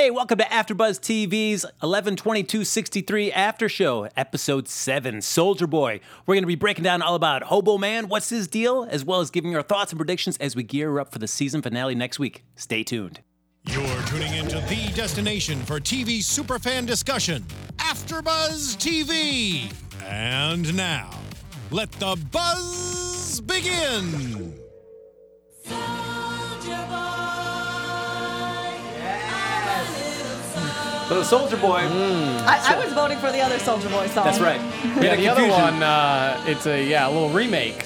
Hey, welcome to AfterBuzz TV's 112263 After Show, Episode 7, Soldier Boy. We're going to be breaking down all about Hobo Man, what's his deal, as well as giving our thoughts and predictions as we gear up for the season finale next week. Stay tuned. You're tuning into the destination for TV superfan discussion, AfterBuzz TV. And now, let the buzz begin. So, Soldier Boy, I, I was voting for the other Soldier Boy song. that's right. Yeah, the other one, uh, it's a yeah, a little remake.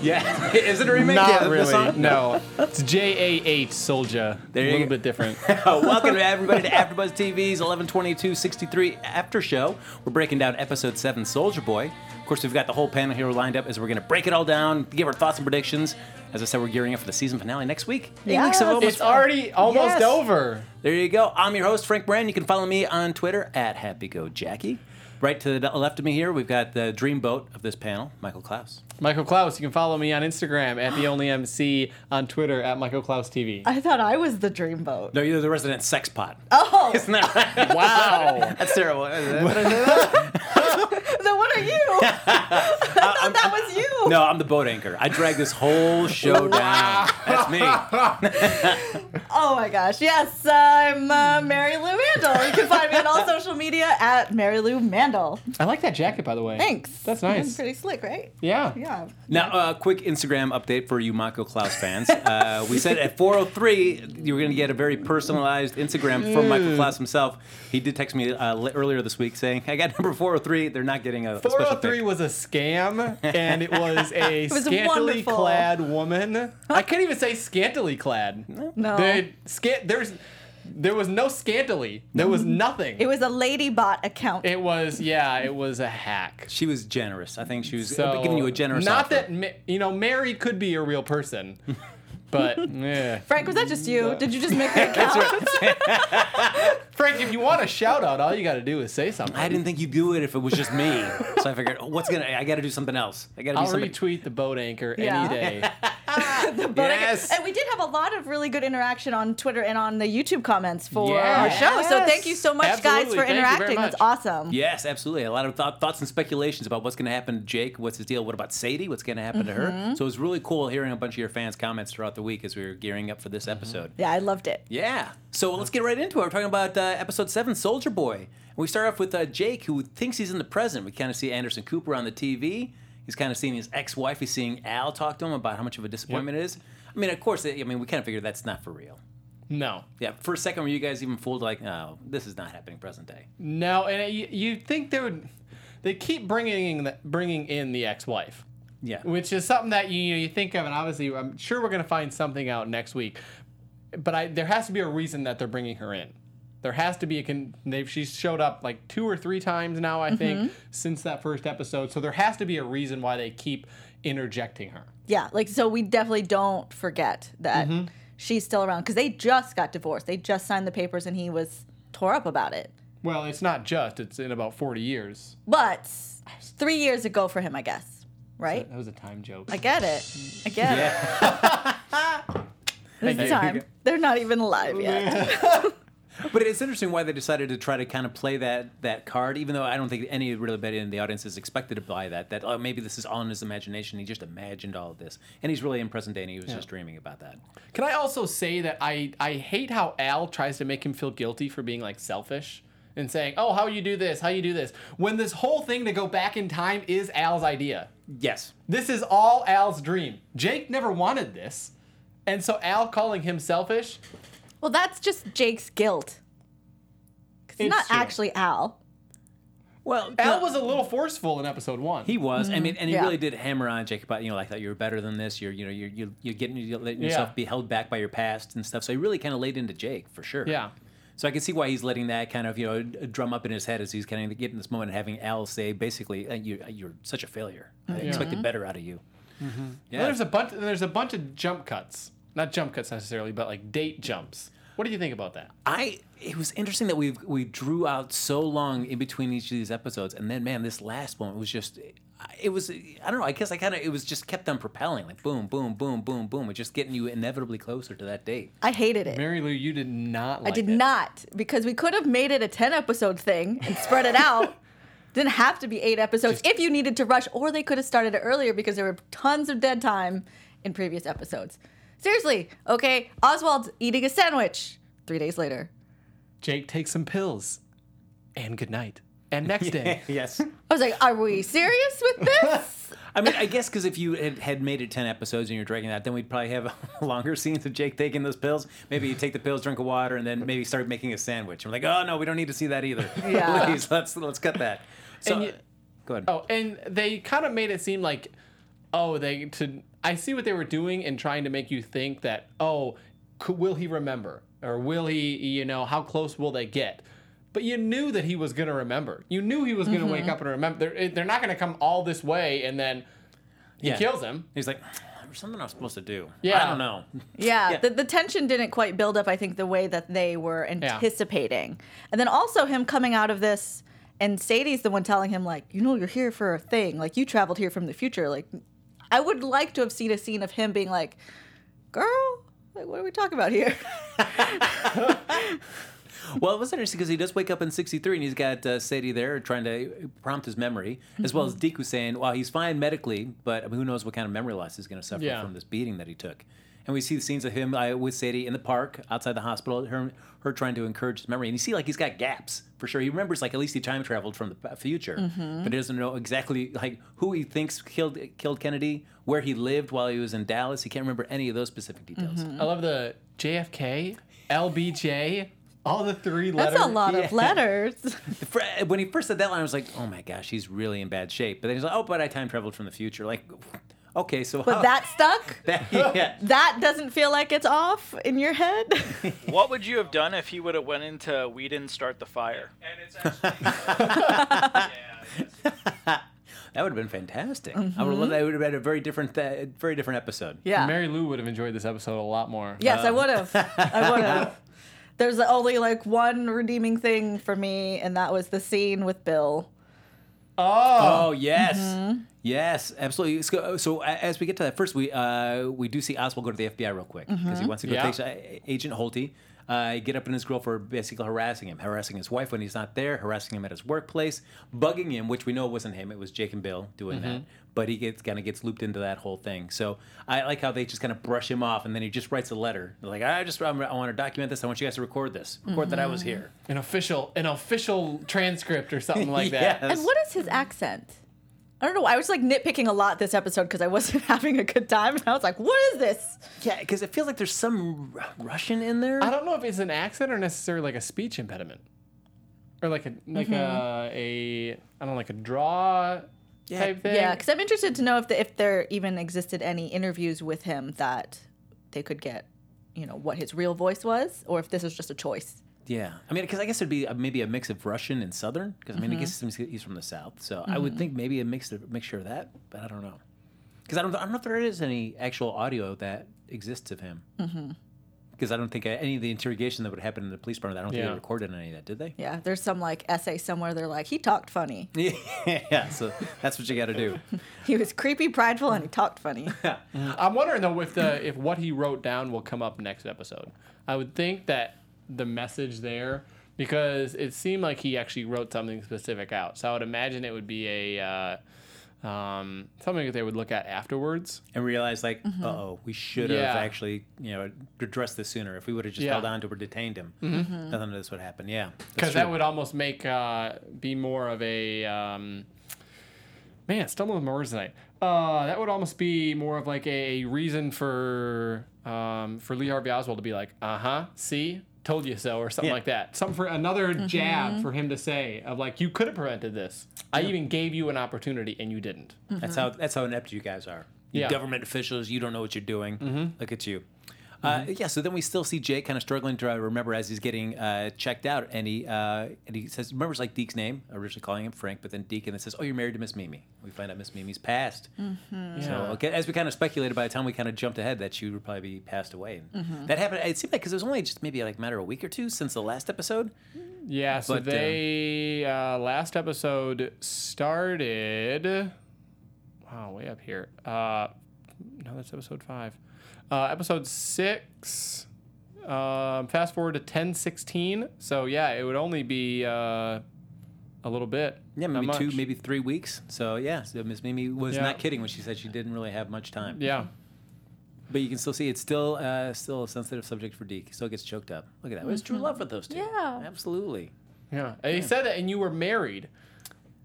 Yeah. Is it a remake? Not Yeah, the really. song? No, it's J A H Soldier. There a little go. bit different. Welcome to everybody to AfterBuzz TV's 112263 After Show. We're breaking down Episode 7, Soldier Boy. Of course, we've got the whole panel here lined up as we're going to break it all down, give our thoughts and predictions. As I said, we're gearing up for the season finale next week. Eight Yes. weeks of almost it's already almost Yes. over. There you go. I'm your host, Frank Moran. You can follow me on Twitter at HappyGoJackie. Right to the left of me here, we've got the dreamboat of this panel, Michael Clouse. Michael Clouse. You can follow me on Instagram at the only MC on Twitter at Michael Clouse TV. I thought I was the dreamboat. No, you're the resident sex pot. Oh, Isn't that right? Wow. That's terrible. then what are you? I thought that was you. No, I'm the boat anchor. I drag this whole show down. That's me. Oh my gosh. Yes, I'm uh, Marielou Mandl. You can find me on all social media at Mary Lou Mandl. I like that jacket, by the way. Thanks. That's nice. Pretty slick, right? Yeah. Yeah. Now, a uh, quick Instagram update for you Michael Clouse fans. Uh, we said at 4:03 you were going to get a very personalized Instagram from Michael Clouse himself. He did text me uh, earlier this week saying, "I got number 403. They're not getting a, a special 403 pick." was a scam, and it was a was scantily wonderful. clad woman. I can't even say scantily clad. No. They, scan, there's, there was no scantily. There was mm-hmm. nothing. It was a lady bot account. It was yeah, it was a hack. She was generous. I think she was So giving you a generous Not offer. that Ma- you know, Mary could be a real person, but yeah. Frank, was that just you? Did you just make the account? Frank, if you want a shout out, all you got to do is say something. I didn't think you'd do it if it was just me. so I figured, oh, what's gonna? I got to do something else. I got to do I'll something. retweet the boat anchor Yeah. any day. the. Yes. And we did have a lot of really good interaction on Twitter and on the YouTube comments for Yes. our show. So thank you so much, guys, for Thank interacting. That's awesome. Yes, absolutely. A lot of thought, thoughts and speculations about what's going to happen to Jake. What's his deal? What about Sadie? What's going to happen to Mm-hmm. her? So it was really cool hearing a bunch of your fans' comments throughout the week as we were gearing up for this episode. Yeah, I loved it. Yeah. So let's get right into it. We're talking about uh, episode seven, Soldier Boy. And we start off with uh, Jake, who thinks he's in the present. We kind of see Anderson Cooper on the TV. He's kind of seeing his ex-wife. He's seeing Al talk to him about how much of a disappointment it is. I mean, of course, I mean, we kind of figured that's not for real. No, Yeah. For a second, were you guys even fooled? Like, oh, this is not happening present day. no, and uh, you, you think they would? They keep bringing the, bringing in the ex-wife. Yeah. which is something that you you think of, and obviously I'm sure we're gonna find something out next week. But I there has to be a reason that they're bringing her in. There has to be a con- they've she's showed up like two or three times now I think since that first episode. So there has to be a reason why they keep interjecting her. Yeah, like so we definitely don't forget that Mm-hmm. she's still around because they just got divorced. They just signed the papers and he was tore up about it. Well, it's not just; it's in about forty years. But three years ago for him, I guess. Right? That was a time joke. I get it. I get Yeah. it. This time. They're not even alive yet. But it's interesting why they decided to try to kind of play that that card, even though I don't think any really in the audience is expected to buy that. That oh, maybe this is all in his imagination. He just imagined all of this, and he's really in present day, and he was just dreaming about that. Can I also say that I I hate how Al tries to make him feel guilty for being like selfish and saying, "Oh, how you do this? How you do this?" When this whole thing to go back in time is Al's idea. Yes, This is all Al's dream. Jake never wanted this. And so Al calling him selfish, well, that's just Jake's guilt. 'Cause He's It's not true. actually Al. well, Al was a little forceful in episode 1. He was. I mean, and he mm-hmm. Yeah. really did hammer on Jake about you know like that you're better than this. You're you know you're you you're getting you're letting yourself Yeah. be held back by your past and stuff. So he really kind of laid into Jake for sure. yeah. So I can see why he's letting that kind of you know drum up in his head as he's kind of getting this moment, and having Al say basically, uh, "You uh, you're such a failure. I mm-hmm. expected better out of you." Mm-hmm. Yeah. And there's a bunch there's a bunch of jump cuts. Not jump cuts necessarily, but like date jumps. What do you think about that? I it was interesting that we we drew out so long in between each of these episodes, and then man, this last one was just it was I don't know. I guess I kind of it was just kept on propelling like boom, boom, boom, boom, boom. It just getting you inevitably closer to that date. I hated it. Marielou, you did not. Like I did it. not because we could have made it a 10 episode thing and spread it out. Didn't have to be eight episodes if you needed to rush, or they could have started it earlier because there were tons of dead time in previous episodes. Seriously, okay, Oswald's eating a sandwich three days later. Jake takes some pills, and good night. And next day, yes. I was like, are we serious with this? I mean, I guess because if you had, had made it ten episodes and you're dragging that, then we'd probably have longer scenes of Jake taking those pills. Maybe you take the pills, drink a water, and then maybe start making a sandwich. I'm like, oh no, we don't need to see that either. Yeah. Please, let's let's cut that. So, And you- go ahead. Oh, and they kind of made it seem like, oh, they to. I see what they were doing and trying to make you think that, oh, could, will he remember or will he, you know, how close will they get? But you knew that he was gonna remember. You knew he was gonna wake mm-hmm. up and remember. They're, they're not gonna come all this way and then he Yeah. kills him. He's like, there's something I was supposed to do. Yeah. I don't know. Yeah, Yeah. The, the tension didn't quite build up, I think, the way that they were anticipating. And then also him coming out of this, and Sadie's the one telling him, like, you know, you're here for a thing. Like, you traveled here from the future. Like, I would like to have seen a scene of him being like, girl, like, what are we talking about here? Well, it was interesting because he does wake up in '63 and he's got uh, Sadie there trying to prompt his memory, as well as Mm-hmm. Deke saying, "Well, he's fine medically, but who knows what kind of memory loss he's going to suffer Yeah. from this beating that he took." And we see the scenes of him uh, with Sadie in the park outside the hospital, her, her trying to encourage his memory, and you see like he's got gaps for sure. He remembers like at least he time traveled from the future, Mm-hmm. but he doesn't know exactly like who he thinks killed killed Kennedy, where he lived while he was in Dallas. He can't remember any of those specific details. Mm-hmm. I love the JFK, LBJ, all the three letters. That's a lot of letters. When he first said that line, I was like, "Oh my gosh, he's really in bad shape." But then he's like, "Oh, but I time traveled from the future." Like, okay, so But how- that stuck? that yeah, That doesn't feel like it's off in your head? What would you have done if he would have went into We Didn't Start the Fire? that would have been fantastic. I would have loved that. It would have been a very different, uh, very different episode. yeah. Marielou would have enjoyed this episode a lot more. Yes, I would have. I would have. There's only like one redeeming thing for me, and that was the scene with Bill. Oh, Oh yes, Mm-hmm. yes, absolutely. So, so as we get to that, first we uh, we do see Oswald go to the FBI real quick because Mm-hmm. he wants to go Yeah. take uh, Agent Hosty. Uh, get up in his grill for basically harassing him, harassing his wife when he's not there, harassing him at his workplace, bugging him, which we know wasn't him; it was Jake and Bill doing that. But he gets kind of gets looped into that whole thing. So I like how they just kind of brush him off, and then he just writes a letter They're like, "I just I'm, I want to document this. I want you guys to record this, record that I was here." an official, an official transcript or something like that. And what is his accent? I don't know. I was like nitpicking a lot this episode because I wasn't having a good time, and I was like, "What is this?" Yeah, because it feels like there's some Ru- Russian in there. I don't know if it's an accent or necessarily like a speech impediment, or like a like a a I don't know like a draw type thing. Yeah, because I'm interested to know if the, if there even existed any interviews with him that they could get, you know, what his real voice was, or if this was just a choice. Yeah, I mean, because I guess it'd be a, maybe a mix of Russian and Southern. Because I mean, I mm-hmm. guess he's he's from the South, so I would mm-hmm. think maybe a mix of mixture of that, but I don't know. Because I don't, I don't know if there is any actual audio that exists of him. Mm-hmm. Because I don't think any of the interrogation that would happen in the police department, I don't think Yeah. they recorded any of that, did they? Yeah, there's some like essay somewhere. They're like, he talked funny. yeah, so that's what you got to do. He was creepy, prideful, and he talked funny. I'm wondering though if the if what he wrote down will come up next episode. I would think that the message there because it seemed like he actually wrote something specific out. So I would imagine it would be a uh, um, something that they would look at afterwards. And realize, like, uh oh, we should have Yeah. actually, you know, addressed this sooner. If we would have just Yeah. held on to or detained him, nothing of this would happen. Yeah, Because that would almost make uh, be more of a um, man stumbling with my words tonight. Uh, that would almost be more of like a reason for um, for Lee Harvey Oswald to be like, uh huh, see, told you so, or something Yeah. like that. Something for another mm-hmm. jab for him to say of like, you could have prevented this. I even gave you an opportunity and you didn't. Mm-hmm. That's how that's how inept you guys are. You Yeah. government officials, you don't know what you're doing. Mm-hmm. Look at you. Uh, yeah, so then we still see Jake kind of struggling to uh, remember as he's getting uh, checked out, and he uh, and he says remembers like Deke's name, originally calling him Frank, but then Deke, and then says, "Oh, you're married to Miss Mimi." We find out Miss Mimi's passed. So Yeah. okay, as we kind of speculated by the time we kind of jumped ahead that she would probably be passed away. That happened. It seemed like because it was only just maybe like a matter of a week or two since the last episode. Yeah, so But, uh, they uh, last episode started. wow, way up here. No, that's episode five. Uh, episode six. Um, fast forward to ten sixteen. So yeah, it would only be uh, a little bit. Yeah, maybe two, much. maybe three weeks. So yeah, so Miss Mimi was Yeah. not kidding when she said she didn't really have much time. Yeah. But you can still see it's still uh, still a sensitive subject for Deke. He still gets choked up. Look at that. It was true love with those two. Yeah. Absolutely. Yeah. And he said that, and you were married,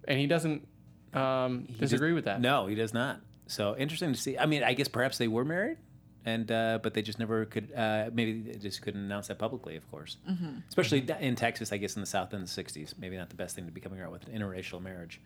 and he doesn't um, He disagree just- with that. No, he does not. So interesting to see. I mean, I guess perhaps they were married, and uh, but they just never could. Uh, maybe they just couldn't announce that publicly. Of course, Mm-hmm. especially d- in Texas, I guess in the South in the '60s, maybe not the best thing to be coming out with an interracial marriage.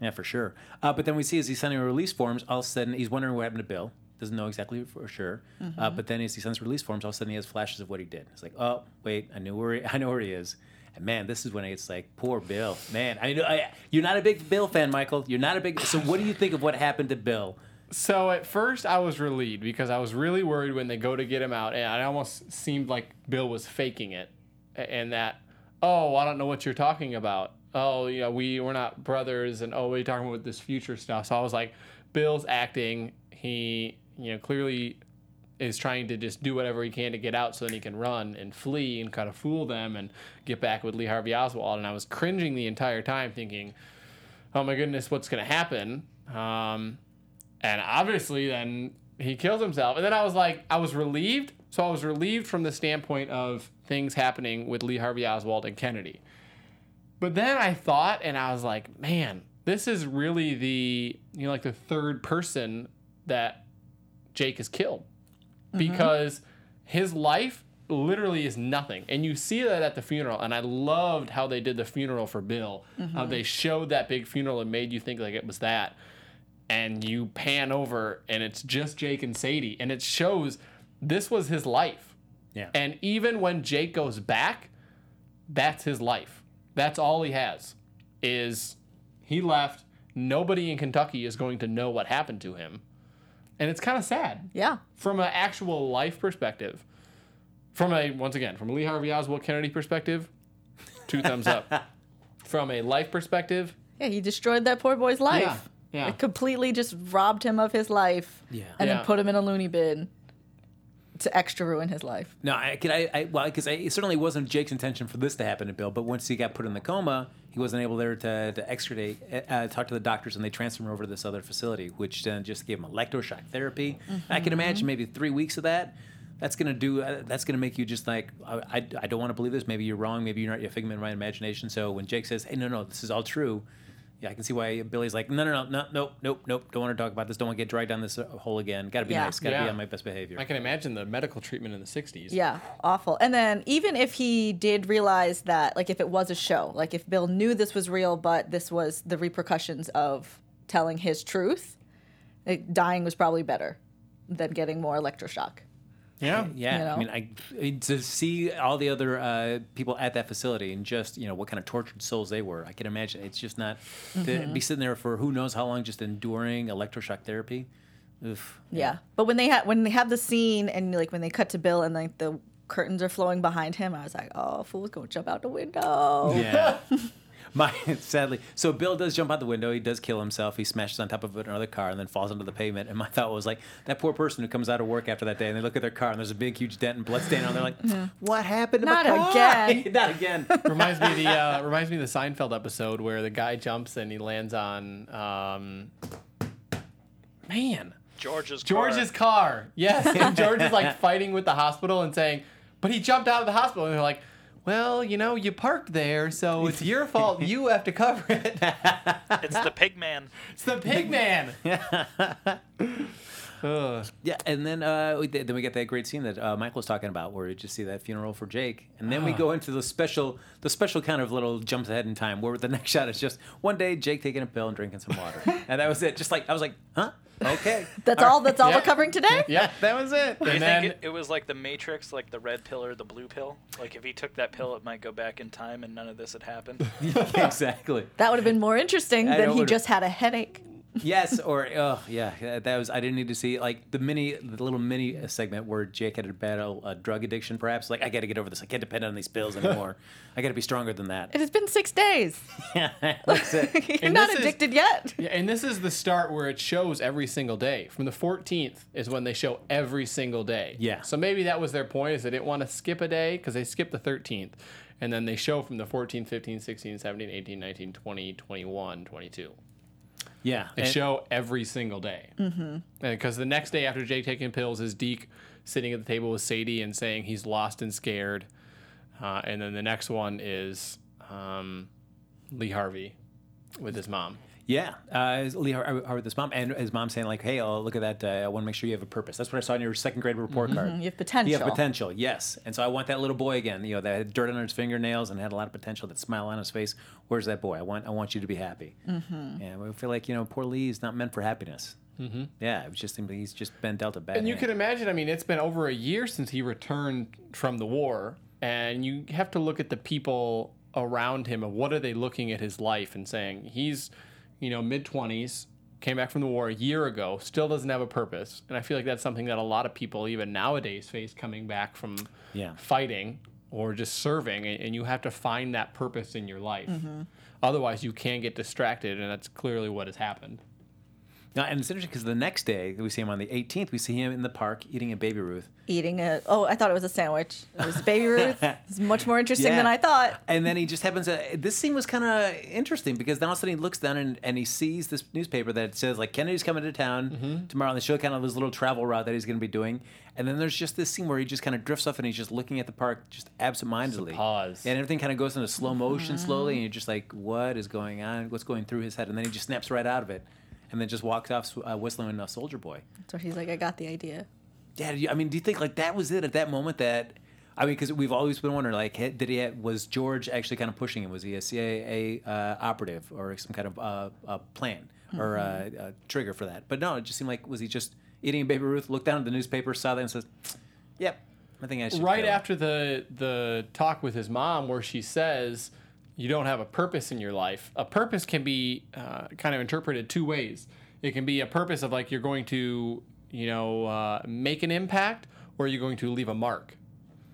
Yeah, for sure. Uh, but then we see as he's signing release forms, all of a sudden he's wondering what happened to Bill. Doesn't know exactly for sure. Uh, Mm-hmm. but then as he signs release forms, all of a sudden he has flashes of what he did. It's like, oh wait, I knew where he, I know where he is. And man, this is when it's like, poor Bill. Man, I I, you're not a big Bill fan, Michael. You're not a big. So what do you think of what happened to Bill? So at first I was relieved because I was really worried when they go to get him out, and it almost seemed like Bill was faking it, and that, oh, I don't know what you're talking about. Oh, you know, we we're not brothers, and oh, we're talking about this future stuff. So I was like, Bill's acting. He, you know, clearly is trying to just do whatever he can to get out so then he can run and flee and kind of fool them and get back with Lee Harvey Oswald. And I was cringing the entire time, thinking, oh my goodness, what's going to happen? Um, and obviously, then he kills himself. And then I was like, I was relieved. So I was relieved from the standpoint of things happening with Lee Harvey Oswald and Kennedy. But then I thought, and I was like, man, this is really the, you know, like the third person that Jake has killed Mm-hmm. because his life literally is nothing. And you see that at the funeral. And I loved how they did the funeral for Bill. How they showed that big funeral and made you think like it was that. And you pan over and it's just Jake and Sadie. And it shows this was his life. Yeah. And even when Jake goes back, that's his life. That's all he has. Is he left. Nobody in Kentucky is going to know what happened to him. And it's kind of sad Yeah. from an actual life perspective, from a once again from a Lee Harvey Oswald Kennedy perspective, two thumbs up. From a life perspective, Yeah, he destroyed that poor boy's life. yeah. It completely just robbed him of his life. Yeah. And Yeah. then put him in a loony bin to extra ruin his life. No, I could. I, I well, because it certainly wasn't Jake's intention for this to happen to Bill. But once he got put in the coma, he wasn't able there to to extradite, uh, talk to the doctors, and they transferred him over to this other facility, which then just gave him electroshock therapy. I can imagine maybe three weeks of that. That's gonna do. Uh, that's gonna make you just like I, I, I don't want to believe this. Maybe you're wrong. Maybe you're not. You're a figment of my imagination. So when Jake says, "Hey, no, no, this is all true," yeah, I can see why Billy's like, "No, no, no, no, nope, nope, nope. Don't want to talk about this. Don't want to get dragged down this uh, hole again. Got to be Yeah. nice. Got to be on my best behavior." I can imagine the medical treatment in the '60s. Yeah, awful. And then even if he did realize that, like if it was a show, like if Bill knew this was real, but this was the repercussions of telling his truth, like, dying was probably better than getting more electroshock. Yeah, Yeah, you know? I mean, I to see all the other uh, people at that facility and just you know what kind of tortured souls they were. I can imagine it's just not to Mm-hmm. be sitting there for who knows how long, just enduring electroshock therapy. Oof. Yeah. But when they had when they have the scene and like when they cut to Bill and like the curtains are flowing behind him, I was like, oh, fool's gonna jump out the window. Yeah. My sadly, so Bill does jump out the window. He does kill himself. He smashes on top of another car and then falls onto the pavement. And my thought was like that poor person who comes out of work after that day and they look at their car and there's a big huge dent and blood stain on. there. They're like, what happened to Not my car? again. Not again. reminds me of the uh, reminds me of the Seinfeld episode where the guy jumps and he lands on um, man George's car. George's car. car. Yes, and George is like fighting with the hospital and saying, but he jumped out of the hospital and they're like. Well, you know, you parked there, so it's your fault. You have to cover it. It's the pig man. It's the pig man. Ugh. Yeah, and then uh, we, then we get that great scene that uh, Michael was talking about, where you just see that funeral for Jake, and then we go into the special, the special kind of little jumps ahead in time, where the next shot is just one day Jake taking a pill and drinking some water, and that was it. Just like I was like, huh, okay, That's all. That's all Yeah. we're covering today. Yeah, that was it. Do you And then think it, it was like the Matrix, like the red pill or the blue pill? Like if he took that pill, it might go back in time and none of this had happened. exactly. That would have been more interesting I than know, he would've- just had a headache. Yes, or oh yeah, that was I didn't need to see like the mini, the little mini uh, segment where Jake had to battle a drug addiction, perhaps. Like I got to get over this. I can't depend on these pills anymore. I got to be stronger than that. It has been six days. yeah, that's it. You're And not this is- addicted yet. Yeah, and this is the start where it shows every single day. From the 14th is when they show every single day. Yeah. So maybe that was their point is they didn't want to skip a day because they skipped the 13th. And then they show from the 14, 15, 16, 17, 18, 19, 20, 21, 22. Yeah, They and- show every single day. Mm-hmm. Because the next day after Jake taking pills is Deke sitting at the table with Sadie and saying he's lost and scared. Uh, and then the next one is um, Lee Harvey with his mom. Yeah, uh, Lee Har- Har- with his mom, and his mom saying like, "Hey, oh, look at that! Uh, I want to make sure you have a purpose." That's what I saw in your second grade report card. You have potential. You have potential, yes. And so I want that little boy again. You know, that had dirt on his fingernails and had a lot of potential. That smile on his face. Where's that boy? I want, I want you to be happy. Mm-hmm. And we feel like you know, poor Lee is not meant for happiness. Mm-hmm. Yeah, it was just he's just been dealt a bad. And you hand. can imagine, I mean, it's been over a year since he returned from the war, and you have to look at the people around him and what are they looking at his life and saying he's, you know, mid 20s, came back from the war a year ago, still doesn't have a purpose. And I feel like that's something that a lot of people, even nowadays, face coming back from Yeah. fighting or just serving, and and you have to find that purpose in your life. Mm-hmm. Otherwise, you can get distracted, and that's clearly what has happened. No, and it's interesting because the next day we see him on the 18th. We see him in the park eating a baby Ruth. Eating a oh, I thought it was a sandwich. It was Baby Ruth. It's much more interesting Yeah. than I thought. And then he just happens to. This scene was kind of interesting because then all of a sudden he looks down and, and he sees this newspaper that says like Kennedy's coming to town Mm-hmm. tomorrow. And they show kind of his little travel route that he's going to be doing. And then there's just this scene where he just kind of drifts off and he's just looking at the park just absentmindedly. Just pause. And everything kind of goes into slow motion slowly, and you're just like, what is going on? What's going through his head? And then he just snaps right out of it, and then just walks off uh, whistling a Soldier Boy. So he's like, I got the idea. Yeah, you- I mean, do you think like that was it at that moment that? I mean, because we've always been wondering, like, did he have, was George actually kind of pushing him? Was he a CIA uh, operative or some kind of uh, uh, plan or uh, uh, trigger for that? But no, it just seemed like was he just eating a baby Ruth? Looked down at the newspaper, saw that, and says, "Yep, I think I should." right kill him." after the the talk with his mom where she says you don't have a purpose in your life. A purpose can be uh, kind of interpreted two ways. It can be a purpose of like you're going to you know uh, make an impact or you're going to leave a mark.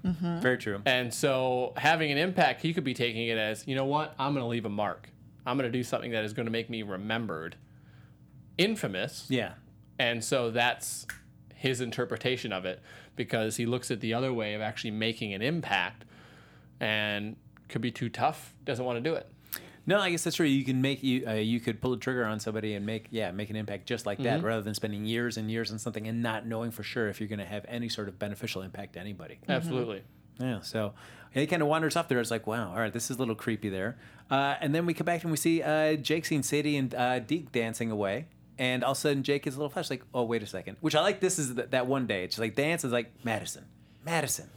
Very true. and so having an impact he could be taking it as you know what? I'm going to leave a mark. I'm going to do something that is going to make me remembered. Infamous. Yeah, and so that's his interpretation of it because he looks at the other way of actually making an impact and could be too tough, doesn't want to do it. no, I guess that's true. You can make you uh, you could pull a trigger on somebody and make yeah make an impact just like that, rather than spending years and years on something and not knowing for sure if you're going to have any sort of beneficial impact to anybody. Absolutely. Yeah, so he kind of wanders off there. It's like, wow, all right, this is a little creepy there. Uh, and then we come back and we see uh, Jake seeing Sadie and uh, Deke dancing away. And all of a sudden, Jake is a little flash, like, oh, wait a second. Which I like this is th- that one day. It's like dance is like Madison. Madison.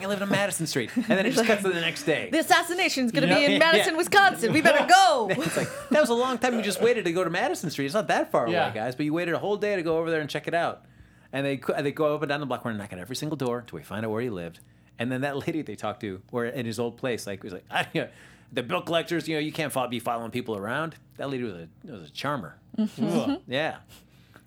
I live on Madison Street. And then it just cuts to the next day. The assassination's gonna Yeah. be in Yeah. Madison, Wisconsin. We better go. It's like, that was a long time you just waited to go to Madison Street. It's not that far Yeah. away, guys, but you waited a whole day to go over there and check it out. And they they go up and down the block, we're knocking every single door until we find out where he lived. And then that lady they talked to, or in his old place, like was like, I, you know, the bill collectors, you know, you can't fo- be following people around. That lady was a was a charmer. Ugh. Yeah.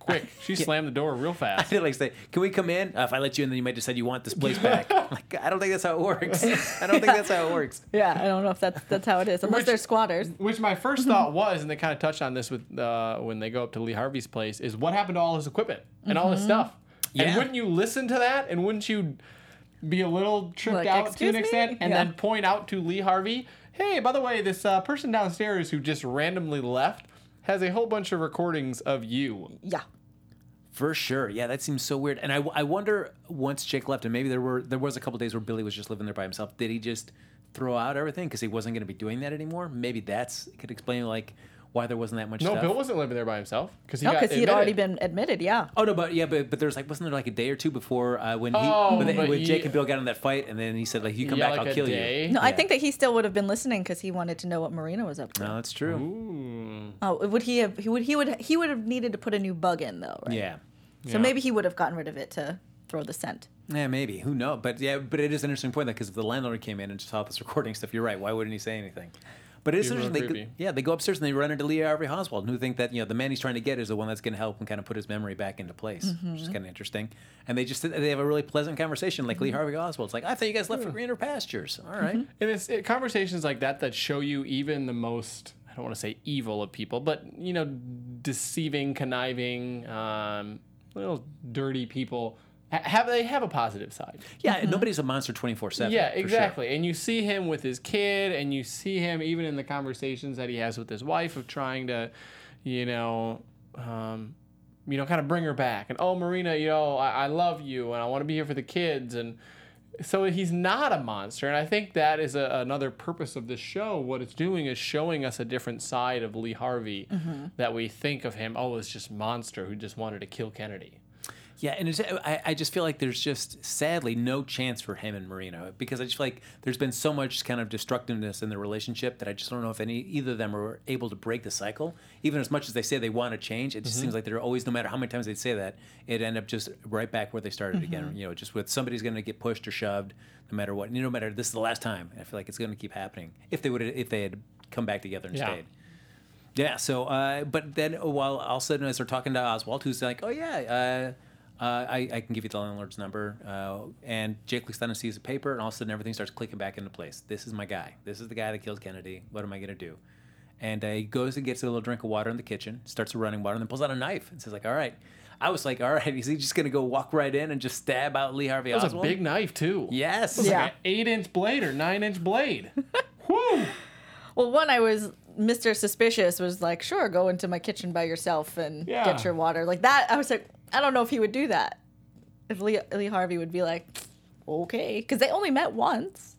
Quick, she slammed the door real fast. I fast. did like say, "Can we come in? Uh, if I let you in, then you might decide you want this place back." I'm like, I don't think that's how it works. I don't think that's how it works. yeah, I don't know if that's that's how it is, unless Which- they're squatters. Which my first thought was, and they kind of touched on this with uh, when they go up to Lee Harvey's place, is what happened to all his equipment and all his stuff. Yeah. And wouldn't you listen to that? And wouldn't you be a little tripped Like, out to "Excuse an me?" extent, and Yeah. then point out to Lee Harvey, "Hey, by the way, this uh, person downstairs who just randomly left has a whole bunch of recordings of you." Yeah. For sure, yeah, that seems so weird. And I, I wonder once Jake left, and maybe there were there was a couple days where Billy was just living there by himself. Did he just throw out everything because he wasn't going to be doing that anymore? Maybe that's could explain like why there wasn't that much. No, stuff. Bill wasn't living there by himself because he No, because he had already been admitted. Yeah. Oh no, but yeah, but but there's like wasn't there like a day or two before uh, when he Oh, when, they, but when Jake and Bill got in that fight, and then he said like you come Yeah, back, like I'll kill day. you. No, I think that he still would have been listening because he wanted to know what Marina was up to. No, that's true. Ooh. Oh, would he have? He would. He would. He would have needed to put a new bug in though, right? Yeah. So Yeah. maybe he would have gotten rid of it to throw the scent. Yeah, maybe. Who knows? But yeah, but it is an interesting point that because if the landlord came in and just saw this recording stuff, you're right. Why wouldn't he say anything? But it's He's interesting. They, go- yeah, they go upstairs and they run into Lee Harvey Oswald, who think that you know the man he's trying to get is the one that's going to help him kind of put his memory back into place, which Mm-hmm. is kind of interesting. And they just they have a really pleasant conversation. Like Lee Harvey Oswald's like, I thought you guys left for greener pastures. All right. Mm-hmm. And it's it, conversations like that that show you even the most I don't want to say evil of people, but you know, deceiving, conniving, um, little dirty people have they have a positive side. Yeah, nobody's a monster twenty four seven. Yeah, exactly. And you see him with his kid, and you see him even in the conversations that he has with his wife of trying to, you know, um, you know, kind of bring her back. And oh, Marina, you know, I, I love you, and I want to be here for the kids. And so he's not a monster. And I think that is a, another purpose of this show. What it's doing is showing us a different side of Lee Harvey mm-hmm. that we think of him. Oh, it's just monster who just wanted to kill Kennedy. Yeah, and it's, I, I just feel like there's just sadly no chance for him and Marina because I just feel like there's been so much kind of destructiveness in the relationship that I just don't know if any either of them are able to break the cycle. Even as much as they say they want to change, it just seems like they're always, no matter how many times they say that, it end up just right back where they started again. You know, just with somebody's going to get pushed or shoved, no matter what. You know, no matter this is the last time. I feel like it's going to keep happening if they would if they had come back together and Yeah. stayed. Yeah. So, uh, but then while all of a sudden as they're talking to Oswald, who's like, "Oh yeah, uh, uh, I, I can give you the landlord's number," uh, and Jake looks down and sees a paper, and all of a sudden everything starts clicking back into place. This is my guy. This is the guy that killed Kennedy. What am I gonna do? And uh, he goes and gets a little drink of water in the kitchen, starts running water, and then pulls out a knife and says, "Like, all right." I was like, "All right, is he just gonna go walk right in and just stab out Lee Harvey That was Oswald?" a big knife too. Yes. Yeah. Like an eight inch blade or nine inch blade. Whoo! Well, one I was Mr. Suspicious was like, sure, go into my kitchen by yourself and Yeah. get your water. Like that, I was like, I don't know if he would do that. If Lee, Lee Harvey would be like, okay, because they only met once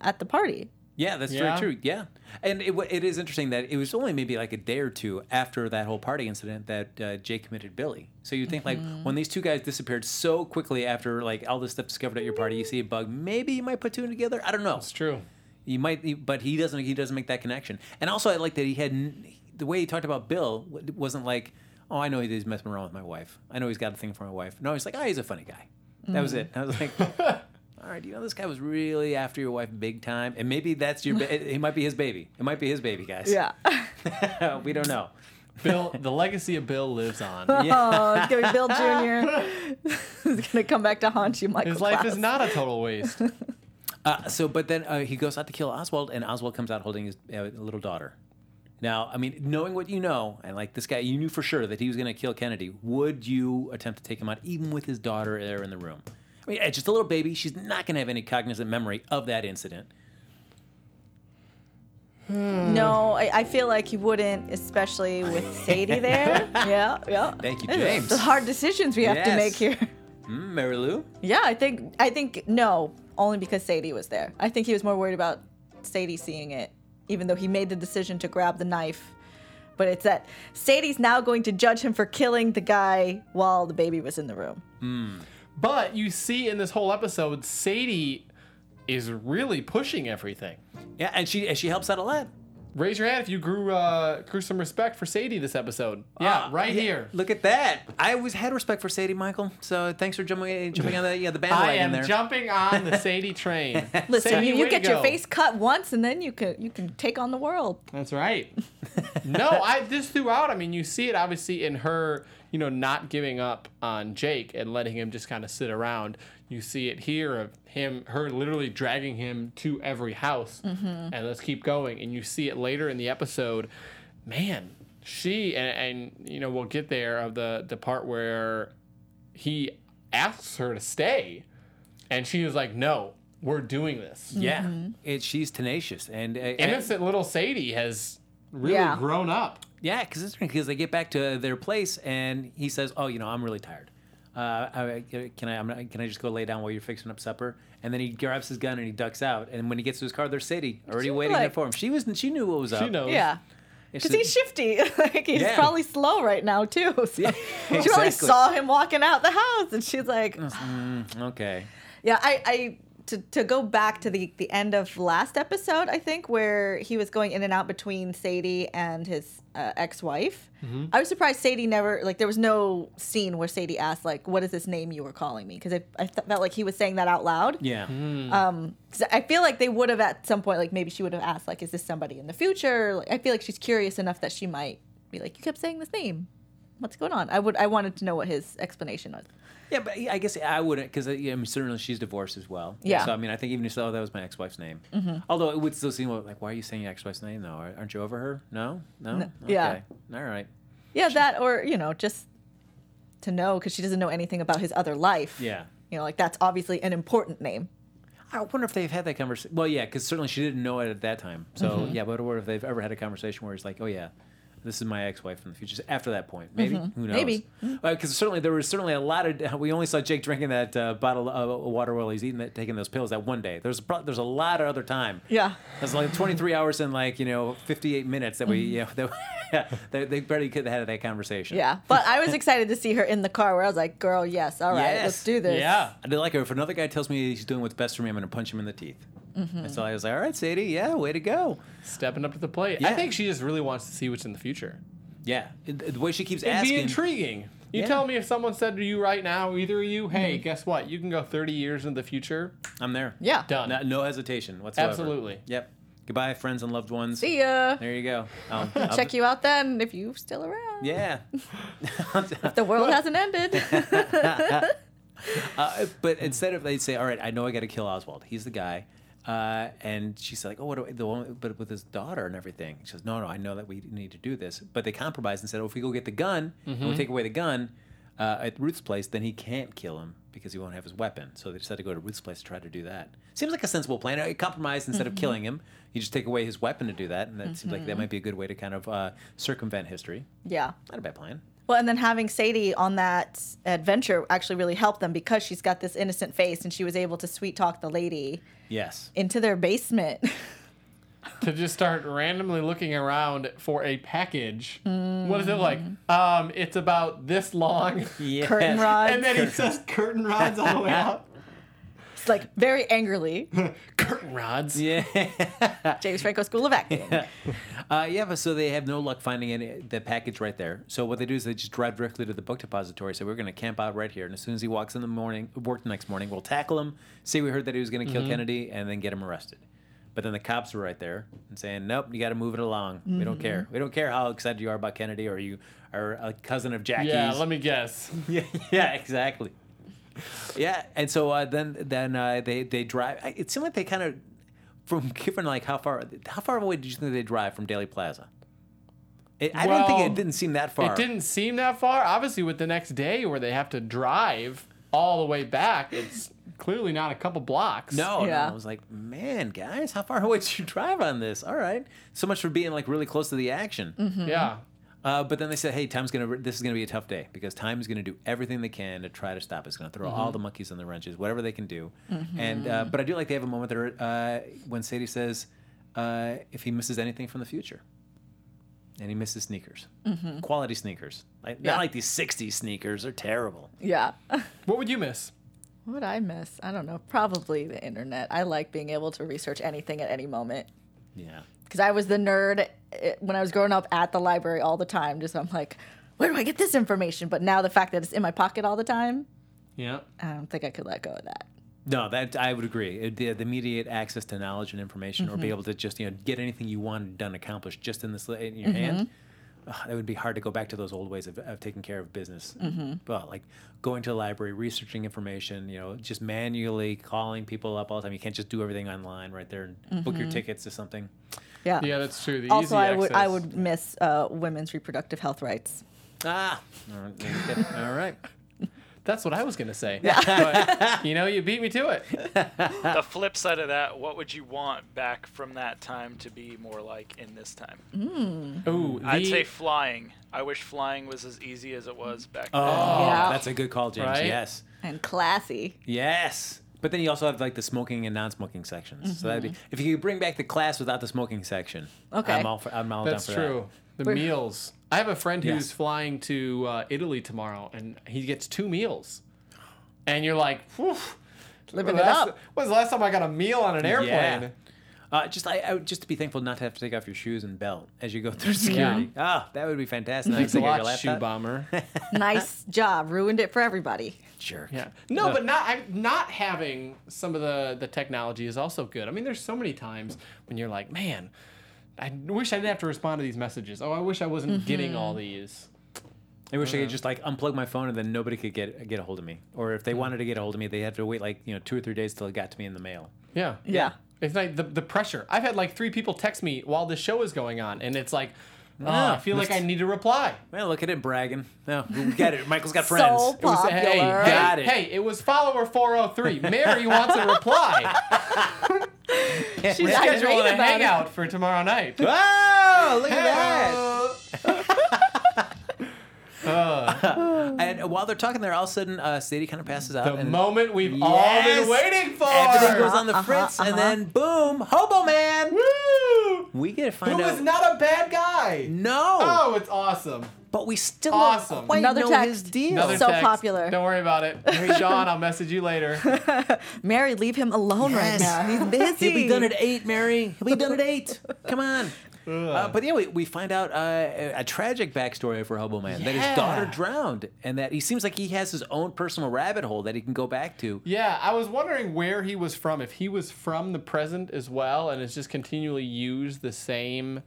at the party. Yeah, that's Yeah. very true. Yeah, and it, it is interesting that it was only maybe like a day or two after that whole party incident that uh, Jay committed Billy. So you think like when these two guys disappeared so quickly after like all this stuff discovered at your party, you see a bug. Maybe you might put two together. I don't know. It's true. You might, but he doesn't. He doesn't make that connection. And also, I like that he had the way he talked about Bill w- wasn't like, oh, I know he's messing around with my wife. I know he's got a thing for my wife. No, he's like, oh, he's a funny guy. That was it. I was like, all right, you know, this guy was really after your wife big time, and maybe that's your. Ba- he might be his baby. It might be his baby, guys. Yeah. we don't know. Bill, the legacy of Bill lives on. oh, it's gonna be Bill Jr. He's gonna come back to haunt you, Michael. His life Clouse. is not a total waste. Uh, so, but then uh, he goes out to kill Oswald, and Oswald comes out holding his uh, little daughter. Now, I mean, knowing what you know, and like this guy, you knew for sure that he was going to kill Kennedy. Would you attempt to take him out, even with his daughter there in the room? I mean, it's just a little baby. She's not going to have any cognizant memory of that incident. No, I, I feel like he wouldn't, especially with Sadie there. yeah, yeah. Thank you, James. The hard decisions we have to make here. Mm, Marielou? Yeah, I think I think no, only because Sadie was there. I think he was more worried about Sadie seeing it, even though he made the decision to grab the knife. But it's that Sadie's now going to judge him for killing the guy while the baby was in the room. Hmm. But you see in this whole episode, Sadie is really pushing everything. Yeah, and she and she helps out a lot. Raise your hand if you grew uh, grew some respect for Sadie this episode. Yeah, Ah, right yeah, here. Look at that. I always had respect for Sadie Michael, so thanks for jumping jumping on the yeah the bandwagon I am there. jumping on the Sadie train. Listen, Sadie, you, you to get your face cut once, and then you can you can take on the world. That's right. no, I this throughout. I mean, you see it obviously in her, you know, not giving up on Jake and letting him just kind of sit around. You see it here of him, her literally dragging him to every house, mm-hmm. and let's keep going. And you see it later in the episode. Man, she and, and you know we'll get there of the the part where he asks her to stay, and she was like, "No, we're doing this." yeah, mm-hmm. it, she's tenacious and, uh, and Innocent little Sadie has really Yeah. grown up. Yeah, because it's because they get back to their place and he says, "Oh, you know, I'm really tired. Uh, can I? I'm not, can I just go lay down while you're fixing up supper?" And then he grabs his gun and he ducks out. And when he gets to his car, there's Sadie already She waiting like- there for him. She was she knew what was up. She knows. Yeah. Because he's shifty. like he's Yeah. probably slow right now too. So Yeah, She probably saw him walking out the house, and she's like, Okay. "Yeah, I, I to, to go back to the, the end of last episode, I think, where he was going in and out between Sadie and his uh, ex wife. I was surprised Sadie never, like, there was no scene where Sadie asked, like, what is this name you were calling me? Because I, I th- felt like he was saying that out loud. Yeah. Um, 'cause I feel like they would have at some point, like, maybe she would have asked, like, is this somebody in the future? Like, I feel like she's curious enough that she might be like, you kept saying this name. What's going on? I would, I wanted to know what his explanation was. Yeah, but I guess I wouldn't because I mean, certainly she's divorced as well. Yeah. So I mean, I think even if so, that was my ex-wife's name. Although it would still seem like, why are you saying your ex-wife's name though? Aren't you over her? No, no. No, yeah. All right. Yeah, that or you know just to know because she doesn't know anything about his other life. Yeah. you know, like that's obviously an important name. I wonder if they've had that conversation. Well, yeah, because certainly she didn't know it at that time. So Mm-hmm. yeah, but I wonder if they've ever had a conversation where it's like, oh yeah, this is my ex-wife from the future. After that point, maybe who knows? Mm-hmm. Maybe. because certainly there was certainly a lot of. We only saw Jake drinking that uh, bottle of water while he's eating that, taking those pills that one day. There's a, there's a lot of other time. Yeah. It's like 23 hours and like you know 58 minutes that we you know that, yeah, they, they barely could have had that conversation. Mm-hmm. Yeah, but I was excited to see her in the car where I was like, "Girl, yes, all right, Yes. let's do this." Yeah. I did like her. If another guy tells me he's doing what's best for me, I'm going to punch him in the teeth. Mm-hmm. And so I was like, all right, Sadie, yeah, way to go. Stepping up to the plate. Yeah. I think she just really wants to see what's in the future. Yeah, the way she keeps It'd asking. be intriguing. You Yeah. tell me if someone said to you right now, either of you, hey, guess what? You can go 30 years in the future. I'm there. Yeah. Done. No, no hesitation whatsoever. Absolutely. Yep. Goodbye, friends and loved ones. See ya. There you go. I'll, I'll Check you out then if you're still around. Yeah. The world hasn't ended. uh, but instead of they'd say, all right, I know I got to kill Oswald. He's the guy. Uh, and she's like, oh, what do I, the one, but with his daughter and everything. She says, no, no, I know that we need to do this. But they compromised and said, oh, if we go get the gun and we take away the gun uh, at Ruth's place, then he can't kill him because he won't have his weapon. So they decided to go to Ruth's place to try to do that. Seems like a sensible plan. A compromise instead of killing him, you just take away his weapon to do that. And that seems like that might be a good way to kind of uh, circumvent history. yeah. Not a bad plan. Well, and then having Sadie on that adventure actually really helped them because she's got this innocent face and she was able to sweet talk the lady Yes. into their basement. to just start randomly looking around for a package. What is it like? Um, it's about this long. Yes. Curtain rods. and then he says curtain rods all the way out. It's like very angrily. Curtain rods. Yeah. James Franco School of Acting. Uh, yeah, but so they have no luck finding any the package right there. So what they do is they just drive directly to the book depository. So we're going to camp out right here, and as soon as he walks in the morning, work the next morning, we'll tackle him. Say we heard that he was going to kill Kennedy, and then get him arrested. But then the cops were right there and saying, "Nope, you got to move it along. We don't care. We don't care how excited you are about Kennedy, or you are a cousin of Jackie's." Yeah, let me guess. yeah, yeah, exactly. Yeah, and so uh, then then uh, they they drive. It seemed like they kind of from given like how far how far away did you think they drive from Dealey Plaza? It, I don't think it didn't seem that far. It didn't seem that far. Obviously, with the next day where they have to drive all the way back, it's clearly not a couple blocks. No, Yeah. no, I was like, man, guys, how far away did you drive on this? All right, so much for being like really close to the action. Yeah. Uh, but then they said, "Hey, Time's gonna. This is gonna be a tough day because Time is gonna do everything they can to try to stop us. Gonna throw all the monkeys in the wrenches, whatever they can do." And uh, but I do like they have a moment there uh, when Sadie says, uh, "If he misses anything from the future, and he misses sneakers, quality sneakers, like, Yeah. not like these '60s sneakers. They're terrible." Yeah. What would you miss? What would I miss? I don't know. Probably the internet. I like being able to research anything at any moment. Yeah. Because I was the nerd eh, when I was growing up at the library all the time. Just I'm like, where do I get this information? But now the fact that it's in my pocket all the time, Yeah. I don't think I could let go of that. No, that I would agree. It, the, the immediate access to knowledge and information, or be mm-hmm. able to just you know get anything you want done, accomplished just in this in your hand. Mm-hmm. Ugh, that would be hard to go back to those old ways of, of taking care of business. Mm-hmm. But like going to the library, researching information, you know, just manually calling people up all the time. You can't just do everything online right there and book your tickets to something. Yeah. Yeah, that's true. The also, easy I would I would miss uh, women's reproductive health rights. Ah, all right. okay, all right. That's what I was gonna say. but, you know, you beat me to it. the flip side of that, what would you want back from that time to be more like in this time? Ooh, I'd say flying. I wish flying was as easy as it was back Oh, then. Yeah. that's a good call, James. Right? Yes. And classy. Yes. But then you also have like the smoking and non-smoking sections. So that'd be if you could bring back the class without the smoking section. Okay. I'm all for, I'm all That's down for true. The We're- meals. I have a friend who's Yes. flying to uh, Italy tomorrow, and he gets two meals. And you're like, Whew, Living it up. When's the last time I got a meal on an airplane? Yeah. Uh, just I, I just to be thankful not to have to take off your shoes and belt as you go through security. Ah, that would be fantastic. Thanks a Take your lot, shoe laptop. bomber. nice job. Ruined it for everybody. Jerk. Yeah. No, but not I, not having some of the the technology is also good. I mean, there's so many times when you're like, man, I wish I didn't have to respond to these messages. Oh, I wish I wasn't mm-hmm. getting all these. I wish I could uh-huh. just like unplug my phone and then nobody could get get a hold of me. Or if they wanted to get a hold of me, they had to wait like you know two or three days till it got to me in the mail. Yeah. Yeah. It's like the, the pressure. I've had like three people text me while the show is going on, and it's like, Yeah. I feel like I need to reply. Well, look at it bragging. No, we get it. Michael's got So friends. It was, hey, Popular. hey, Got it. hey, it was follower 403. Mary wants a reply. She's Scheduling irate a about it. hangout for tomorrow night. Oh, look at that! And while they're talking there, all of a sudden, uh, Sadie kind of passes out. The and moment we've all Yes! been waiting for. Everything goes on the Uh-huh, fritz, and uh-huh. then boom, Hobo Man. Woo! We get to find Who out. is not a bad guy. no, Oh, it's awesome. but we still Awesome. don't quite Another know text. his deal. Another So text. popular. Don't worry about it. Mary Sean, I'll message you later. Mary, leave him alone Yes. right now. He's busy. He'll be done at eight, Mary. He'll be done at eight. Come on. Uh, but yeah, we, we find out uh, a, a tragic backstory for Hobo Man that his Yeah. daughter drowned, and that he seems like he has his own personal rabbit hole that he can go back to. Yeah, I was wondering where he was from. If he was from the present as well and has just continually used the same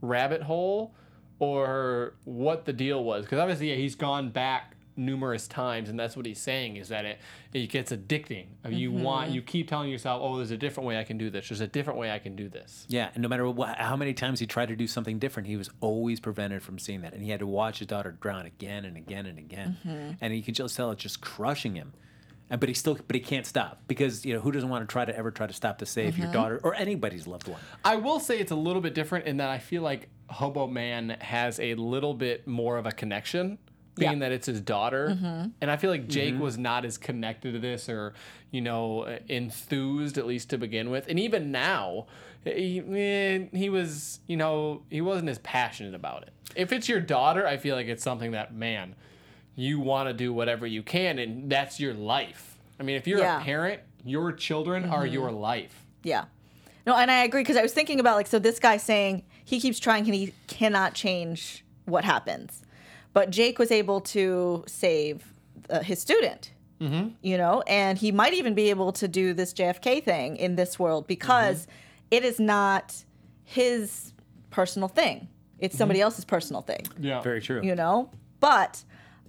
rabbit hole, or what the deal was. Because obviously, yeah, he's gone back numerous times, and that's what he's saying is that it it gets addicting. You want mm-hmm. you keep telling yourself, oh, there's a different way I can do this. There's a different way I can do this. Yeah, and no matter what, how many times he tried to do something different, he was always prevented from seeing that, and he had to watch his daughter drown again and again and again, mm-hmm. and you can just tell it's just crushing him. And, but he still, but he can't stop because you know who doesn't want to try to ever try to stop to save your mm-hmm. daughter or anybody's loved one. I will say it's a little bit different in that I feel like Hobo Man has a little bit more of a connection, being Yeah. that it's his daughter. And I feel like Jake was not as connected to this or, you know, uh, enthused, at least to begin with. And even now, he, he was, you know, he wasn't as passionate about it. If it's your daughter, I feel like it's something that, man, you want to do whatever you can, and that's your life. I mean, if you're Yeah. a parent, your children are your life. Yeah. No, and I agree because I was thinking about like so this guy saying he keeps trying and he cannot change what happens, but Jake was able to save uh, his student. Mm-hmm. You know, and he might even be able to do this JFK thing in this world because it is not his personal thing; it's somebody else's personal thing Yeah. Very true. you know but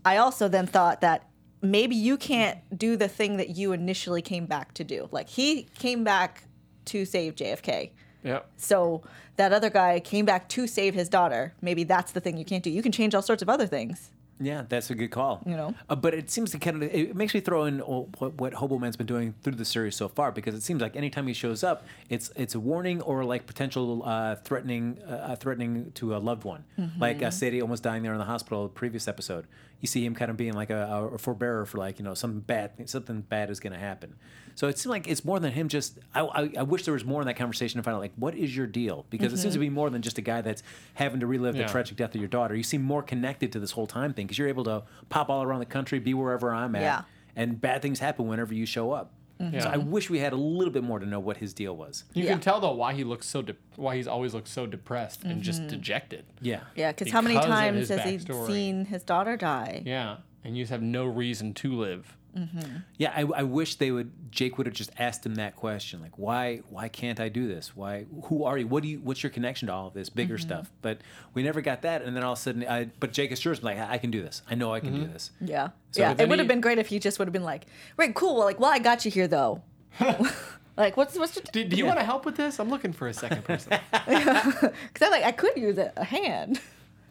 i also then thought that maybe you can't do the thing that you initially came back to do like he came back to save jfk Yep. so that other guy came back to save his daughter maybe that's the thing you can't do you can change all sorts of other things Yeah, that's a good call. You know? uh, but it seems to kind of it makes me throw in what, what Hobo Man's been doing through the series so far because it seems like anytime he shows up, it's it's a warning or like potential uh, threatening uh, threatening to a loved one, like uh, Sadie almost dying there in the hospital. The previous episode, you see him kind of being like a, a forbearer for like you know something bad something bad is going to happen. So it seems like it's more than him just. I, I, I wish there was more in that conversation to find out like what is your deal because it seems to mm-hmm. be more than just a guy that's having to relive Yeah. the tragic death of your daughter. You seem more connected to this whole time thing because you're able to pop all around the country, be wherever I'm at, Yeah. and bad things happen whenever you show up. Yeah. So I wish we had a little bit more to know what his deal was. You Yeah. can tell though why he looks so de- why he's always looked so depressed and just mm-hmm. dejected. Yeah. yeah because how many times his has he seen his daughter die Yeah, and you just have no reason to live. Mm-hmm. Yeah, I, I wish they would. Jake would have just asked him that question, like, why, why can't I do this? Why, who are you? What do you? What's your connection to all of this bigger mm-hmm. stuff? But we never got that, and then all of a sudden, I, but Jake assures me, like, I, I can do this. I know I can do mm-hmm. this. yeah So- yeah it then would have been great if he just would have been like right cool well like well i got you here though like what's what's your Do, do you want to help with this? I'm looking for a second person. because I like I could use a, a hand.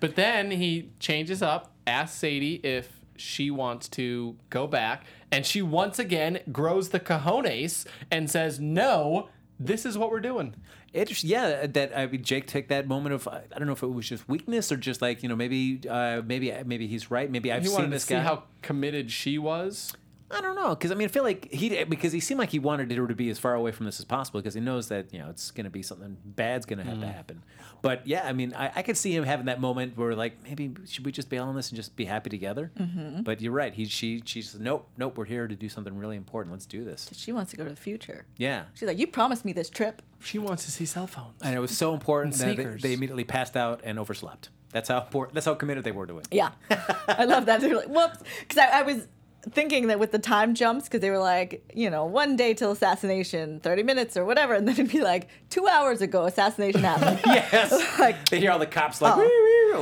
but then he changes up, asks Sadie if she wants to go back, and she once again grows the cojones and says, "No, this is what we're doing." It, yeah, that I mean, Jake took that moment of I don't know if it was just weakness or just like you know maybe uh, maybe maybe he's right. Maybe I've He seen wanted to this see guy. how committed she was. I don't know, because I mean, I feel like he because he seemed like he wanted her to be as far away from this as possible because he knows that you know it's going to be something bad's going to have to happen. But yeah, I mean, I, I could see him having that moment where like maybe should we just bail on this and just be happy together? Mm-hmm. But you're right. He she she says nope nope we're here to do something really important. Let's do this. She wants to go to the future. Yeah. She's like, you promised me this trip. She wants to see cell phones. And it was so important that they, they immediately passed out and overslept. That's how important. That's how committed they were to it. Yeah, I love that. They're like, whoops, because I, I was thinking that with the time jumps, because they were like, you know, one day till assassination, thirty minutes or whatever, and then it'd be like two hours ago, assassination happened. Yes. like, they hear all the cops like, Oh. "Wee,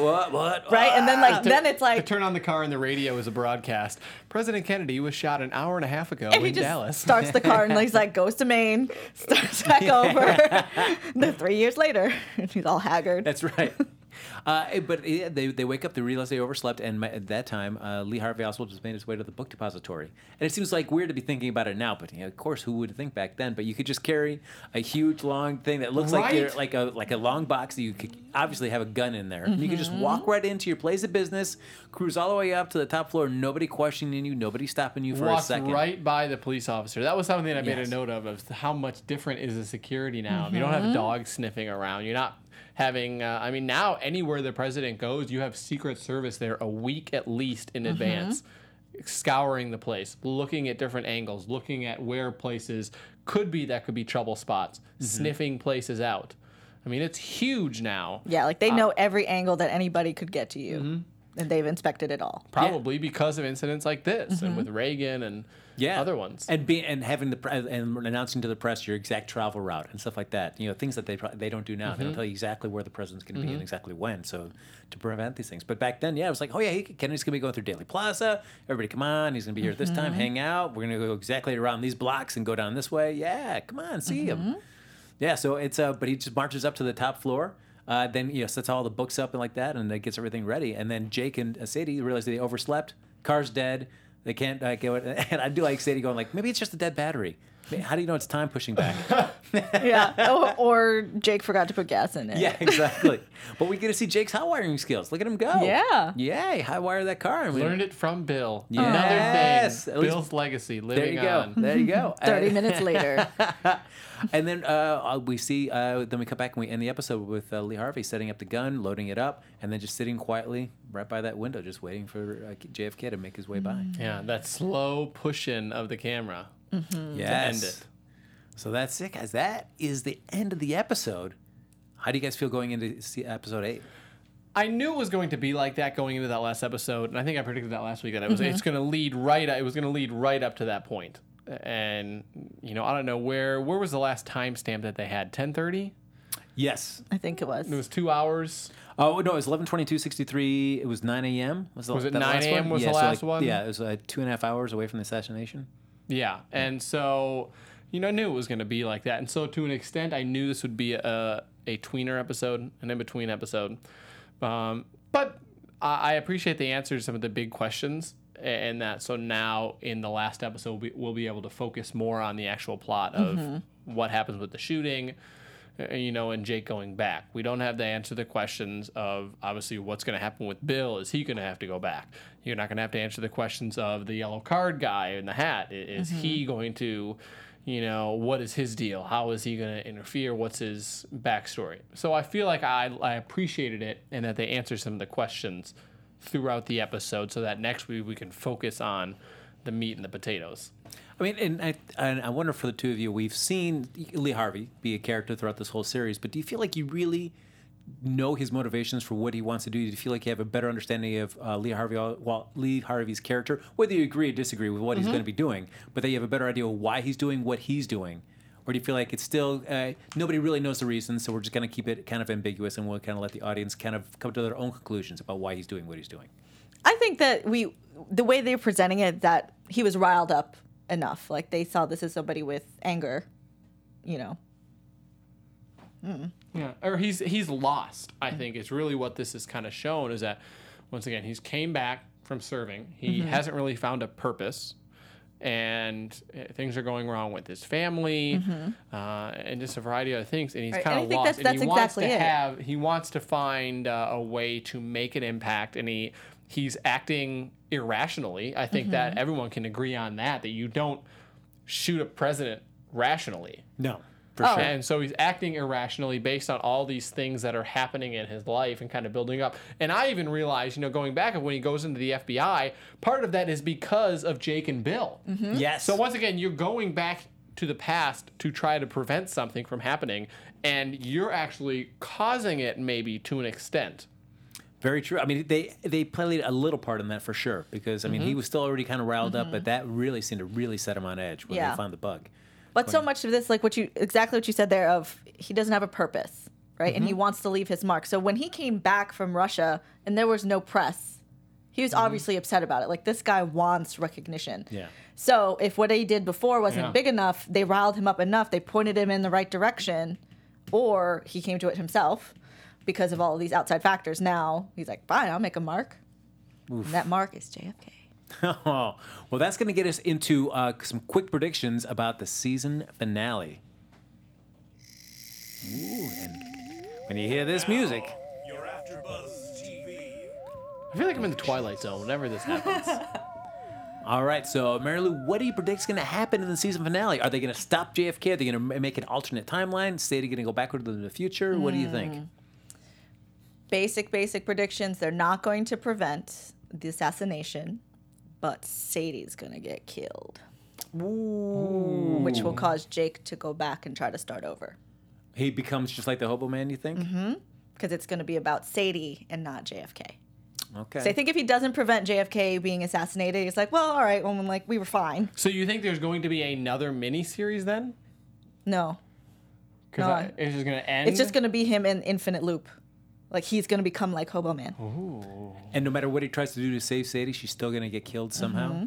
wee, what what right, and then like then it's like, turn on the car and the radio is a broadcast. President Kennedy was shot an hour and a half ago and in Dallas. starts the car and he's like goes to Maine, starts back over. then three years later, and he's all haggard. That's right. Uh, but yeah, they, they wake up, they realize they overslept, and my, at that time, uh, Lee Harvey Oswald just made his way to the book depository. And it seems like weird to be thinking about it now, but you know, of course, who would think back then? But you could just carry a huge, long thing that looks like you're, Right. like a like a long box that you could obviously have a gun in there. And you could just walk right into your place of business, cruise all the way up to the top floor, nobody questioning you, nobody stopping you for a second. right by the police officer. That was something I made Yes. a note of, of how much different is the security now. If you don't have dogs sniffing around, you're not having. Uh, I mean, now anywhere the president goes, you have Secret Service there a week at least in mm-hmm. advance, scouring the place, looking at different angles, looking at where places could be that could be trouble spots, mm-hmm. sniffing places out. I mean, it's huge now. yeah, like they uh, know every angle that anybody could get to you, mm-hmm. and they've inspected it all. Probably because of incidents like this, and with Reagan and yeah. other ones. and be and having the and announcing to the press your exact travel route and stuff like that. You know, things that they pro- they don't do now. They Mm-hmm. don't tell you exactly where the president's going to be and exactly when. So to prevent these things. But back then, yeah, it was like, oh yeah, he, Kennedy's going to be going through Dealey Plaza. Everybody, come on, he's going to be here at this time. Mm-hmm. Hang out. We're going to go exactly around these blocks and go down this way. Yeah, come on, see Mm-hmm. him. Yeah. So it's uh, but he just marches up to the top floor. Uh, then you know sets all the books up and like that, and then gets everything ready. And then Jake and uh, Sadie realize they overslept. Car's dead. They can't uh, go. And I do like Sadie going like, maybe it's just a dead battery. How do you know it's time pushing back? yeah, or, or Jake forgot to put gas in it. yeah, exactly. but we get to see Jake's hot wiring skills. Look at him go. Yeah. Yay. hot wire that car. I mean, Learned it from Bill. Yes. Another thing. At least- Bill's legacy living There you go. There you go. Thirty Uh, minutes later, and then uh, we see, uh, then we come back and we end the episode with uh, Lee Harvey setting up the gun, loading it up, and then just sitting quietly right by that window, just waiting for uh, JFK to make his way by. Yeah, that slow push in of the camera. Yes. end it. So that's it, guys. That is the end of the episode. How do you guys feel going into see episode eight? I knew it was going to be like that going into that last episode, and I think I predicted that last week that it was it's going to lead right. It was going to lead right up to that point. And you know, I don't know where where was the last timestamp that they had? Ten thirty. Yes. I think it was. It was two hours. Oh no, it was eleven twenty two sixty three. It was nine a.m. Was, the, Was it that 9 last a.m. one? was yeah, the so, last like, one? Yeah, it was uh, two and a half hours away from the assassination. Yeah, and so you know, I knew it was going to be like that, and so to an extent, I knew this would be a a tweener episode, an in between episode. Um, but I, I appreciate the answer to some of the big questions, and that so now in the last episode we'll be, we'll be able to focus more on the actual plot of what happens with the shooting. Uh, You know, and Jake going back. We don't have to answer the questions of obviously what's going to happen with Bill. Is he going to have to go back? You're not going to have to answer the questions of the yellow card guy in the hat. Is he going to, you know, what is his deal? How is he going to interfere? What's his backstory? So I feel like I, I appreciated it and that they answered some of the questions throughout the episode so that next week we can focus on the meat and the potatoes. I mean, and I, and I wonder for the two of you, we've seen Lee Harvey be a character throughout this whole series, but do you feel like you really know his motivations for what he wants to do? Do you feel like you have a better understanding of uh, Lee Harvey, well, Lee Harvey's character, whether you agree or disagree with what he's going to be doing, but that you have a better idea of why he's doing what he's doing? Or do you feel like it's still uh, nobody really knows the reasons, so we're just going to keep it kind of ambiguous and we'll kind of let the audience kind of come to their own conclusions about why he's doing what he's doing? I think that we, the way they're presenting it, that he was riled up enough. Like they saw this as somebody with anger, you know. Yeah, or he's he's lost. I think is really what this is kind of shown is that once again he's came back from serving. He hasn't really found a purpose, and uh, things are going wrong with his family, uh, and just a variety of other things. And he's Right, kind of lost. that's- and he that's wants exactly to it. have he wants to find uh, a way to make an impact, and he he's acting irrationally. I think mm-hmm. that everyone can agree on that. That you don't shoot a president rationally. No, for Oh. sure. And so he's acting irrationally based on all these things that are happening in his life and kind of building up. And I even realized, you know, going back of when he goes into the FBI, part of that is because of Jake and Bill. Mm-hmm. Yes. So once again, you're going back to the past to try to prevent something from happening, and you're actually causing it maybe to an extent. Very true. I mean, they they played a little part in that for sure because I mean he was still already kind of riled up, but that really seemed to really set him on edge when Yeah. they found the bug. But so much of this, like what you exactly what you said there, of he doesn't have a purpose, right? And he Mm-hmm. wants to leave his mark. So when he came back from Russia and there was no press, he was obviously upset about it. Like this guy wants recognition. Mm-hmm. Yeah. So if what he did before wasn't Yeah. big enough, they riled him up enough, they pointed him in the right direction, or he came to it himself because of all of these outside factors. Now he's like, fine, I'll make a mark. And that mark is JFK. Oh, well, that's going to get us into uh, some quick predictions about the season finale. Ooh, and when you hear this music, You're AfterBuzz TV. I feel like I'm in the Twilight Zone whenever this happens. all right. So, Marielou, what do you predict is going to happen in the season finale? Are they going to stop JFK? Are they going to make an alternate timeline? Say they're going to go backward to the future? What do you think? Basic, basic predictions. They're not going to prevent the assassination, but Sadie's going to get killed. Which will cause Jake to go back and try to start over. He becomes just like the Hobo Man. You think? Mm-hmm. Because it's going to be about Sadie and not JFK. Okay. So I think if he doesn't prevent JFK being assassinated, he's like, well, all right, well, like, we were fine. so you think there's going to be another miniseries then? No. Because No. it's just going to end. It's just going to be him in Infinite Loop. Like, he's going to become like Hobo Man. and no matter what he tries to do to save Sadie, she's still going to get killed somehow.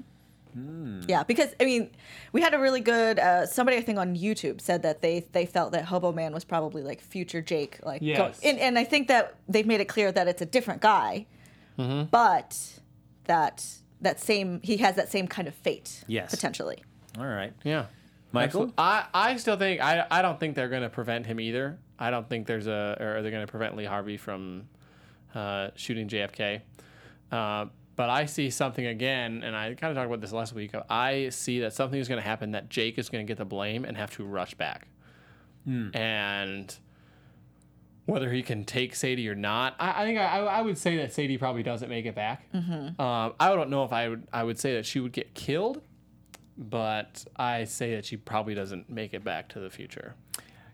Yeah, because I mean, we had a really good uh, somebody I think on YouTube said that they they felt that Hobo Man was probably like future Jake, like go- Yes. and, and I think that they've made it clear that it's a different guy, Mm-hmm. but that that same he has that same kind of fate, Yes. potentially. All right. Yeah. Michael? Absolute- I, I still think I, I don't think they're going to prevent him either. I don't think there's a or they're going to prevent Lee Harvey from uh, shooting JFK. Uh, but I see something again, and I kind of talked about this last week. I see that something is going to happen that Jake is going to get the blame and have to rush back, and whether he can take Sadie or not, I, I think I, I would say that Sadie probably doesn't make it back. Um, I don't know if I would I would say that she would get killed but I say that she probably doesn't make it back to the future.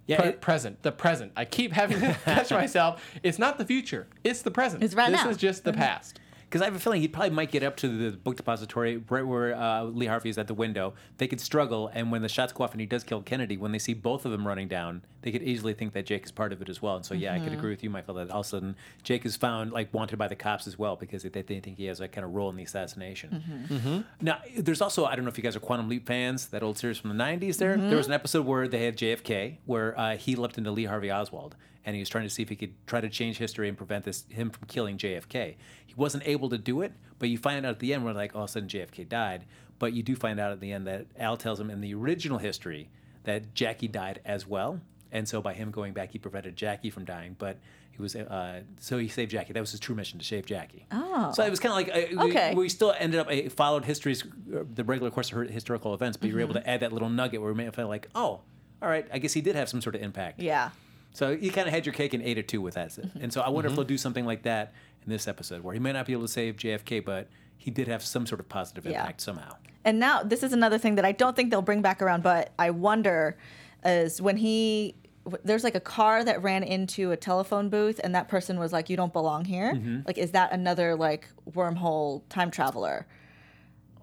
Yeah. Pre- it- present, the present. I keep having to catch myself. It's not the future. It's the present. It's right this now. is just the mm-hmm. past. Because I have a feeling he probably might get up to the book depository right where uh, Lee Harvey is at the window. They could struggle, and when the shots go off and he does kill Kennedy, when they see both of them running down, they could easily think that Jake is part of it as well. And so, yeah, I could agree with you, Michael, that all of a sudden Jake is found like wanted by the cops as well because they, they think he has a kind of role in the assassination. Now, there's also I don't know if you guys are Quantum Leap fans, that old series from the '90s. There, there was an episode where they had JFK, where uh, he leapt into Lee Harvey Oswald, and he was trying to see if he could try to change history and prevent this him from killing JFK. He wasn't able to do it, but you find out at the end where like all of a sudden JFK died. But you do find out at the end that Al tells him in the original history that Jackie died as well, and so by him going back, he prevented Jackie from dying. But he was uh, so he saved Jackie. That was his true mission to save Jackie. Oh. So it was kind of like uh, we- Okay. we, still ended up uh, followed history's uh, the regular course of her- historical events, but you were able Mm-hmm. to add that little nugget where we may have felt like, oh, all right, I guess he did have some sort of impact. Yeah. So you kind of had your cake and ate it too with that. Mm-hmm. And so I wonder if they'll do something like that in this episode, where he may not be able to save JFK, but he did have some sort of positive Yeah. impact somehow. And now this is another thing that I don't think they'll bring back around, but I wonder is when he w- there's like a car that ran into a telephone booth and that person was like you don't belong here. Mm-hmm. Like is that another like wormhole time traveler,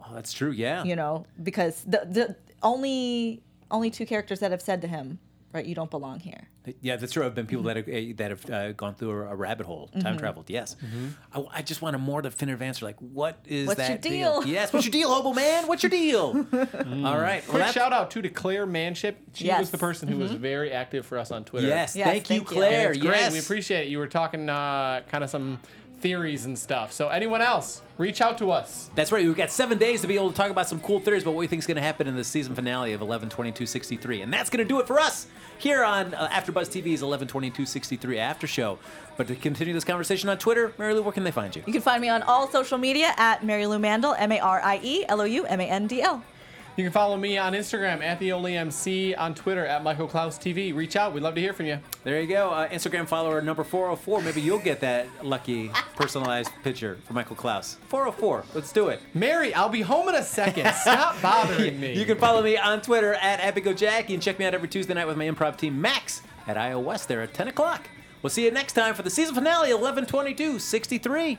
Oh, that's true. Yeah. you know, because the the only only two characters that have said to him, right, you don't belong here. Yeah, that's true. I've been people that have, uh, that have uh, gone through a, a rabbit hole, Mm-hmm. time traveled. Yes, I, I just want a more definitive answer. Like, what is What's your that deal? Yes, what's your deal, hobo man? What's your deal? All right. Quick that- shout out too to Claire Manship. She Yes. was the person who was very active for us on Twitter. Yes, Yes, thank you, thank you. Claire. And it's great. Yes, We appreciate it. You were talking uh, kind of some theories and stuff. So anyone else, reach out to us. That's right. We've got seven days to be able to talk about some cool theories about what we think is going to happen in the season finale of 112263. And that's going to do it for us here on uh, AfterBuzz TV's 112263 After Show. But to continue this conversation on Twitter, Marielou, where can they find you? You can find me on all social media at Marielou Mandl, M A R I E L O U M A N D L. You can follow me on Instagram at the only MC, on Twitter at Michael Clouse TV. Reach out. We'd love to hear from you. There you go. Uh, Instagram follower number 404. Maybe you'll get that lucky personalized picture for Michael Clouse. 404. Let's do it. Mary, I'll be home in a second. Stop bothering me. You can follow me on Twitter at EpicoJack. You can check me out every Tuesday night with my improv team, Max, at IO West there at 10 o'clock. We'll see you next time for the season finale, 1122 63.